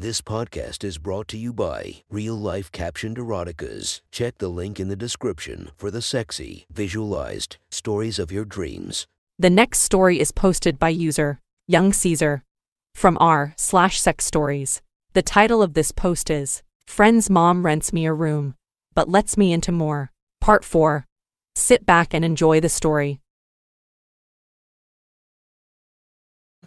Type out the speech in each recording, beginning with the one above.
This podcast is brought to you by Real Life Captioned Eroticas. Check the link in the description for the sexy, visualized stories of your dreams. The next story is posted by user Young Caesar from r slash sex stories. The title of this post is Friend's Mom Rents Me a Room, but Lets Me Into More. Part 4. Sit back and enjoy the story.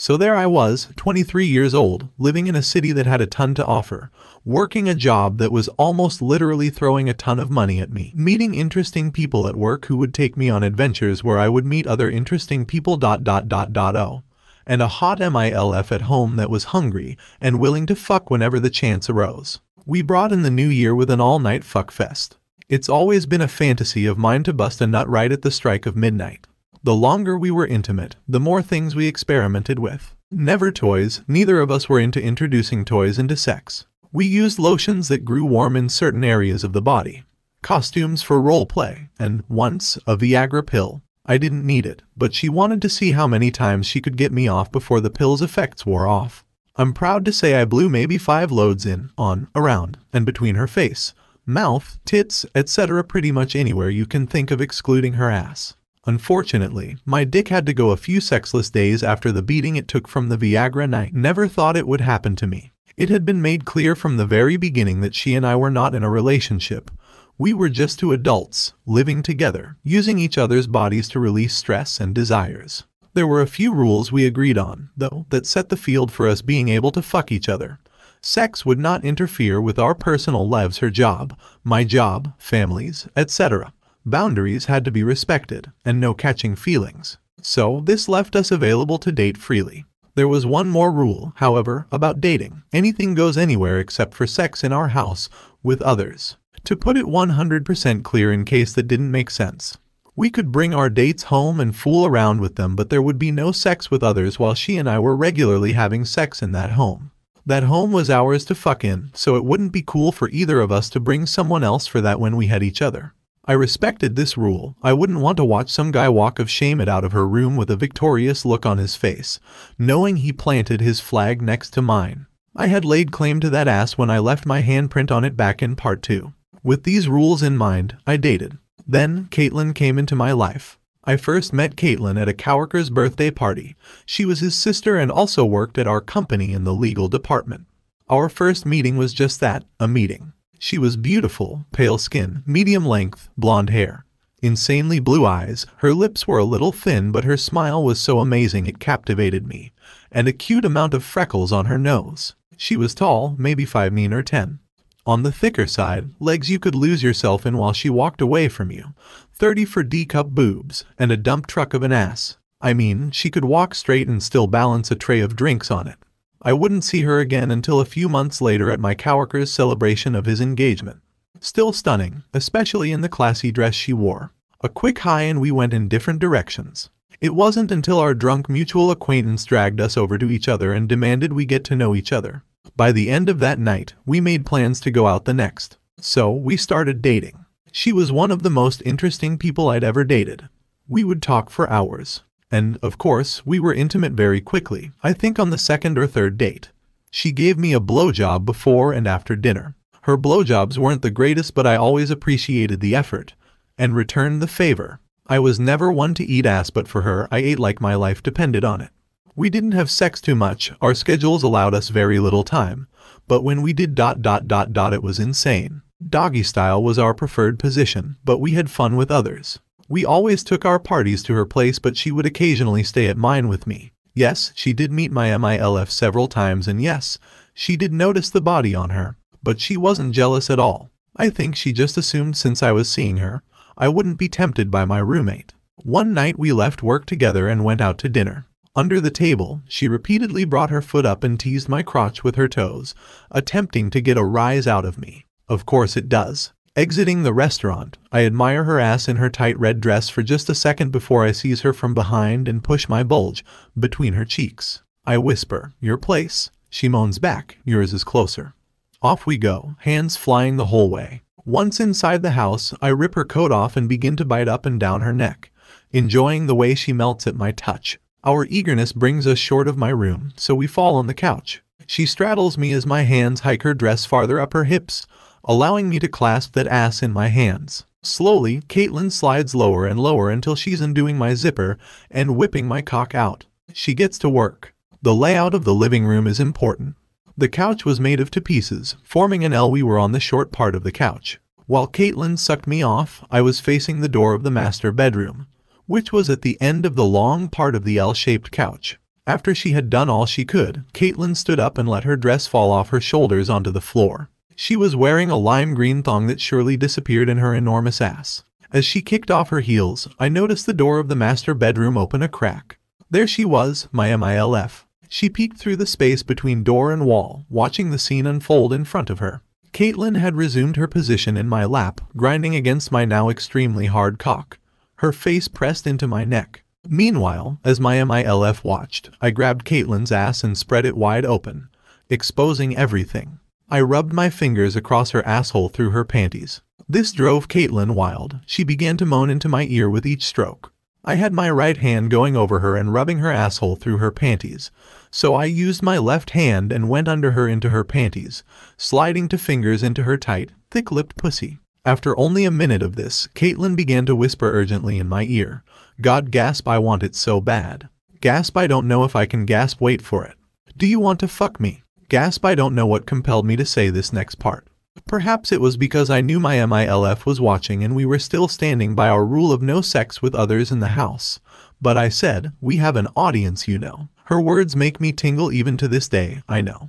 So there I was, 23 years old, living in a city that had a ton to offer, working a job that was almost literally throwing a ton of money at me, meeting interesting people at work who would take me on adventures where I would meet other interesting people dot dot dot dot o, and a hot MILF at home that was hungry and willing to fuck whenever the chance arose. We brought in the new year with an all-night fuck fest. It's always been a fantasy of mine to bust a nut right at the strike of midnight. The longer we were intimate, the more things we experimented with. Never toys, neither of us were into introducing toys into sex. We used lotions that grew warm in certain areas of the body, costumes for role play, and once, a Viagra pill. I didn't need it, but she wanted to see how many times she could get me off before the pill's effects wore off. I'm proud to say I blew maybe five loads in, on, around, and between her face, mouth, tits, etc. pretty much anywhere you can think of excluding her ass. Unfortunately, my dick had to go a few sexless days after the beating it took from the Viagra night. Never thought it would happen to me. It had been made clear from the very beginning that she and I were not in a relationship. We were just two adults, living together, using each other's bodies to release stress and desires. There were a few rules we agreed on, though, that set the field for us being able to fuck each other. Sex would not interfere with our personal lives, her job, my job, families, etc. Boundaries had to be respected, and no catching feelings. So, this left us available to date freely. There was one more rule, however, about dating. Anything goes anywhere except for sex in our house with others. To put it 100% clear in case that didn't make sense. We could bring our dates home and fool around with them, but there would be no sex with others while she and I were regularly having sex in that home. That home was ours to fuck in, so it wouldn't be cool for either of us to bring someone else for that when we had each other. I respected this rule. I wouldn't want to watch some guy walk of shame it out of her room with a victorious look on his face, knowing he planted his flag next to mine. I had laid claim to that ass when I left my handprint on it back in part 2. With these rules in mind, I dated. Then, Caitlin came into my life. I first met Caitlin at a coworker's birthday party. She was his sister and also worked at our company in the legal department. Our first meeting was just that, a meeting. She was beautiful, pale skin, medium length, blonde hair. Insanely blue eyes, her lips were a little thin but her smile was so amazing it captivated me, and a cute amount of freckles on her nose. She was tall, maybe 5 mean or 10. On the thicker side, legs you could lose yourself in while she walked away from you. 30 for D-cup boobs, and a dump truck of an ass. I mean, she could walk straight and still balance a tray of drinks on it. I wouldn't see her again until a few months later at my coworker's celebration of his engagement. Still stunning, especially in the classy dress she wore. A quick hi and we went in different directions. It wasn't until our drunk mutual acquaintance dragged us over to each other and demanded we get to know each other. By the end of that night, we made plans to go out the next. So, we started dating. She was one of the most interesting people I'd ever dated. We would talk for hours. And, of course, we were intimate very quickly, I think on the second or third date. She gave me a blowjob before and after dinner. Her blowjobs weren't the greatest but I always appreciated the effort, and returned the favor. I was never one to eat ass but for her I ate like my life depended on it. We didn't have sex too much, our schedules allowed us very little time, but when we did dot dot dot dot it was insane. Doggy style was our preferred position, but we had fun with others. We always took our parties to her place, but she would occasionally stay at mine with me. Yes, she did meet my MILF several times, and yes, she did notice the body on her, but she wasn't jealous at all. I think she just assumed since I was seeing her, I wouldn't be tempted by my roommate. One night we left work together and went out to dinner. Under the table, she repeatedly brought her foot up and teased my crotch with her toes, attempting to get a rise out of me. Of course it does. Exiting the restaurant, I admire her ass in her tight red dress for just a second before I seize her from behind and push my bulge between her cheeks. I whisper, Your place. She moans back, Yours is closer. Off we go, hands flying the whole way. Once inside the house, I rip her coat off and begin to bite up and down her neck, enjoying the way she melts at my touch. Our eagerness brings us short of my room, so we fall on the couch. She straddles me as my hands hike her dress farther up her hips, allowing me to clasp that ass in my hands. Slowly, Caitlin slides lower and lower until she's undoing my zipper and whipping my cock out. She gets to work. The layout of the living room is important. The couch was made of two pieces, forming an L. We were on the short part of the couch. While Caitlin sucked me off, I was facing the door of the master bedroom, which was at the end of the long part of the L-shaped couch. After she had done all she could, Caitlin stood up and let her dress fall off her shoulders onto the floor. She was wearing a lime green thong that surely disappeared in her enormous ass. As she kicked off her heels, I noticed the door of the master bedroom open a crack. There she was, my MILF. She peeked through the space between door and wall, watching the scene unfold in front of her. Caitlin had resumed her position in my lap, grinding against my now extremely hard cock, her face pressed into my neck. Meanwhile, as my MILF watched, I grabbed Caitlin's ass and spread it wide open, exposing everything. I rubbed my fingers across her asshole through her panties. This drove Caitlin wild. She began to moan into my ear with each stroke. I had my right hand going over her and rubbing her asshole through her panties, so I used my left hand and went under her into her panties, sliding two fingers into her tight, thick-lipped pussy. After only a minute of this, Caitlin began to whisper urgently in my ear, God gasp I want it so bad. Gasp I don't know if I can gasp wait for it. Do you want to fuck me? Gasp I don't know what compelled me to say this next part. Perhaps it was because I knew my MILF was watching and we were still standing by our rule of no sex with others in the house. But I said, we have an audience you know. Her words make me tingle even to this day, I know.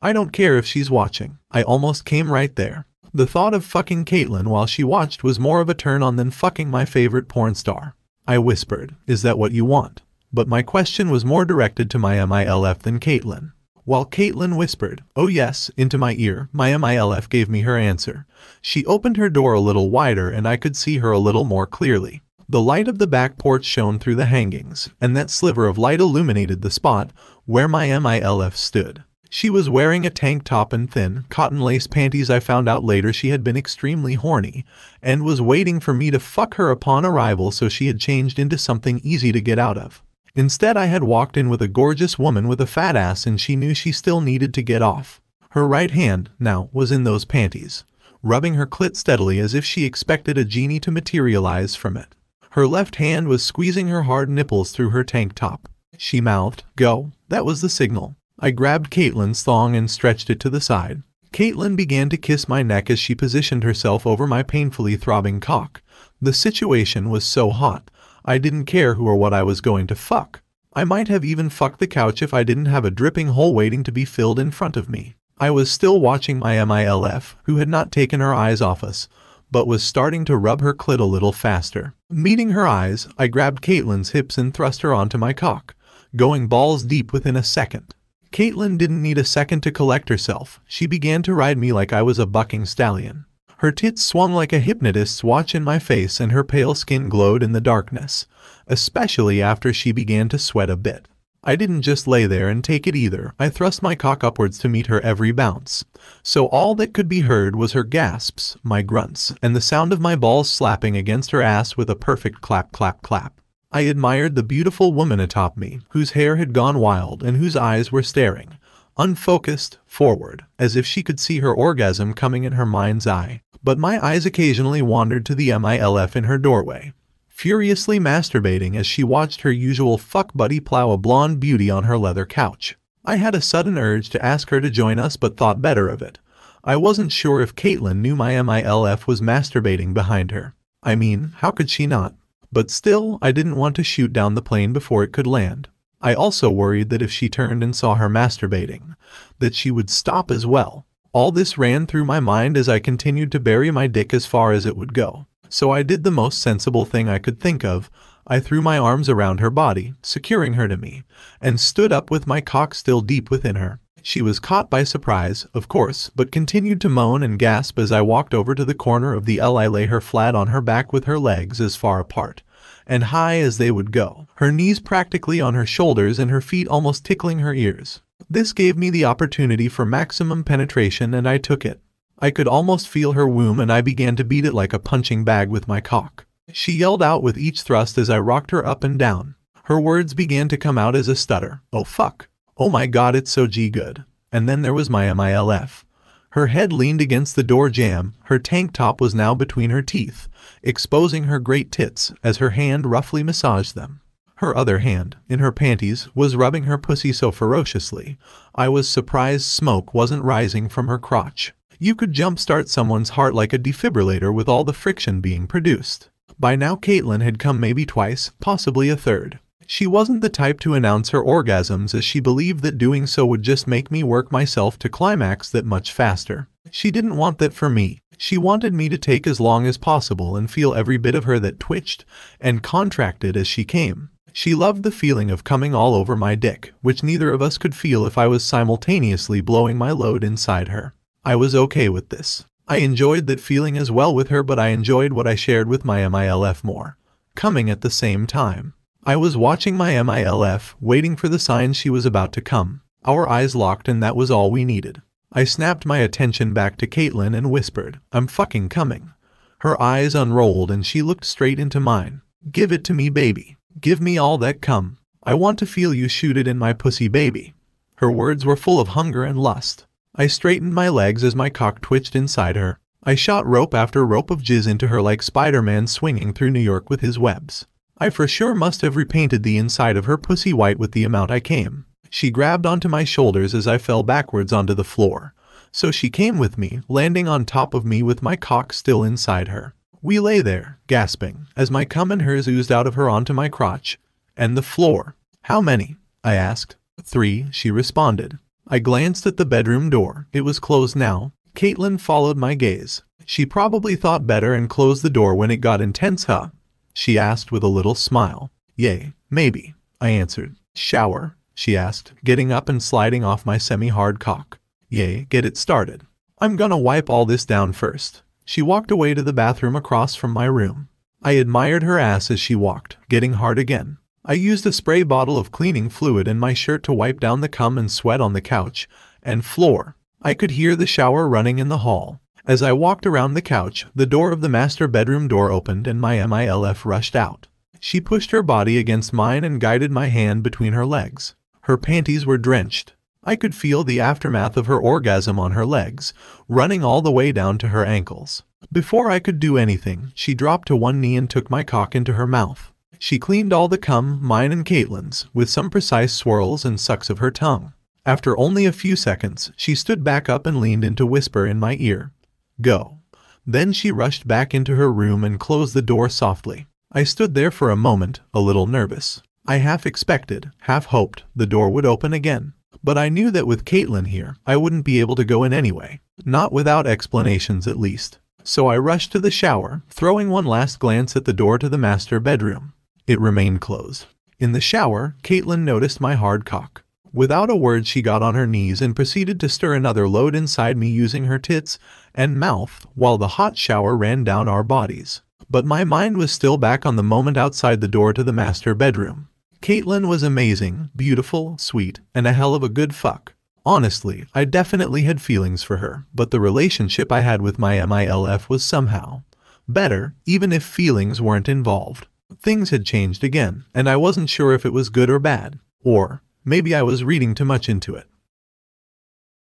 I don't care if she's watching. I almost came right there. The thought of fucking Caitlin while she watched was more of a turn on than fucking my favorite porn star. I whispered, is that what you want? But my question was more directed to my MILF than Caitlin. While Caitlin whispered, oh yes, into my ear, my MILF gave me her answer. She opened her door a little wider and I could see her a little more clearly. The light of the back porch shone through the hangings, and that sliver of light illuminated the spot where my MILF stood. She was wearing a tank top and thin, cotton lace panties I found out later she had been extremely horny, and was waiting for me to fuck her upon arrival so she had changed into something easy to get out of. Instead I had walked in with a gorgeous woman with a fat ass and she knew she still needed to get off. Her right hand, now, was in those panties, rubbing her clit steadily as if she expected a genie to materialize from it. Her left hand was squeezing her hard nipples through her tank top. She mouthed, Go. That was the signal. I grabbed Caitlin's thong and stretched it to the side. Caitlin began to kiss my neck as she positioned herself over my painfully throbbing cock. The situation was so hot, I didn't care who or what I was going to fuck. I might have even fucked the couch if I didn't have a dripping hole waiting to be filled in front of me. I was still watching my MILF, who had not taken her eyes off us, but was starting to rub her clit a little faster. Meeting her eyes, I grabbed Caitlin's hips and thrust her onto my cock, going balls deep within a second. Caitlin didn't need a second to collect herself. She began to ride me like I was a bucking stallion. Her tits swung like a hypnotist's watch in my face and her pale skin glowed in the darkness, especially after she began to sweat a bit. I didn't just lay there and take it either. I thrust my cock upwards to meet her every bounce. So all that could be heard was her gasps, my grunts, and the sound of my balls slapping against her ass with a perfect clap clap clap. I admired the beautiful woman atop me, whose hair had gone wild and whose eyes were staring, unfocused, forward, as if she could see her orgasm coming in her mind's eye. But my eyes occasionally wandered to the MILF in her doorway furiously masturbating as she watched her usual fuck buddy plow a blonde beauty on her leather couch. I had a sudden urge to ask her to join us but thought better of it. I wasn't sure if Caitlin knew my MILF was masturbating behind her. I mean, how could she not? But still, I didn't want to shoot down the plane before it could land. I also worried that if she turned and saw her masturbating, that she would stop as well. All this ran through my mind as I continued to bury my dick as far as it would go. So I did the most sensible thing I could think of. I threw my arms around her body, securing her to me, and stood up with my cock still deep within her. She was caught by surprise, of course, but continued to moan and gasp as I walked over to the corner of the L. I lay her flat on her back with her legs as far apart, and high as they would go, her knees practically on her shoulders and her feet almost tickling her ears. This gave me the opportunity for maximum penetration and I took it. I could almost feel her womb and I began to beat it like a punching bag with my cock. She yelled out with each thrust as I rocked her up and down. Her words began to come out as a stutter. Oh fuck. Oh my god it's so g good. And then there was my MILF. Her head leaned against the door jamb, her tank top was now between her teeth, exposing her great tits as her hand roughly massaged them. Her other hand, in her panties, was rubbing her pussy so ferociously, I was surprised smoke wasn't rising from her crotch. You could jumpstart someone's heart like a defibrillator with all the friction being produced. By now Caitlin had come maybe twice, possibly a third. She wasn't the type to announce her orgasms as she believed that doing so would just make me work myself to climax that much faster. She didn't want that for me. She wanted me to take as long as possible and feel every bit of her that twitched and contracted as she came. She loved the feeling of coming all over my dick, which neither of us could feel if I was simultaneously blowing my load inside her. I was okay with this. I enjoyed that feeling as well with her, but I enjoyed what I shared with my MILF more. Coming at the same time. I was watching my MILF, waiting for the signs she was about to come. Our eyes locked and that was all we needed. I snapped my attention back to Caitlin and whispered, I'm fucking coming. Her eyes unrolled and she looked straight into mine. Give it to me, baby. Give me all that come. I want to feel you shoot it in my pussy, baby. Her words were full of hunger and lust. I straightened my legs as my cock twitched inside her. I shot rope after rope of jizz into her like Spider-Man swinging through New York with his webs. I for sure must have repainted the inside of her pussy white with the amount I came. She grabbed onto my shoulders as I fell backwards onto the floor. So she came with me, landing on top of me with my cock still inside her. We lay there, gasping, as my cum and hers oozed out of her onto my crotch. And the floor. How many? I asked. Three, she responded. I glanced at the bedroom door. It was closed now. Caitlin followed my gaze. She probably thought better and closed the door when it got intense, huh? she asked with a little smile. Yay, maybe, I answered. Shower, she asked, getting up and sliding off my semi-hard cock. Yay, get it started. I'm gonna wipe all this down first. She walked away to the bathroom across from my room. I admired her ass as she walked, getting hard again. I used a spray bottle of cleaning fluid in my shirt to wipe down the cum and sweat on the couch and floor. I could hear the shower running in the hall. As I walked around the couch, the door of the master bedroom door opened and my MILF rushed out. She pushed her body against mine and guided my hand between her legs. Her panties were drenched. I could feel the aftermath of her orgasm on her legs, running all the way down to her ankles. Before I could do anything, she dropped to one knee and took my cock into her mouth. She cleaned all the cum, mine and Caitlin's, with some precise swirls and sucks of her tongue. After only a few seconds, she stood back up and leaned in to whisper in my ear, Go. Then she rushed back into her room and closed the door softly. I stood there for a moment, a little nervous. I half expected, half hoped, the door would open again. But I knew that with Caitlin here, I wouldn't be able to go in anyway. Not without explanations at least. So I rushed to the shower, throwing one last glance at the door to the master bedroom. It remained closed. In the shower, Caitlin noticed my hard cock. Without a word, she got on her knees and proceeded to stir another load inside me using her tits and mouth while the hot shower ran down our bodies. But my mind was still back on the moment outside the door to the master bedroom. Caitlin was amazing, beautiful, sweet, and a hell of a good fuck. Honestly, I definitely had feelings for her, but the relationship I had with my MILF was somehow better, even if feelings weren't involved. Things had changed again, and I wasn't sure if it was good or bad, or Maybe I was reading too much into it.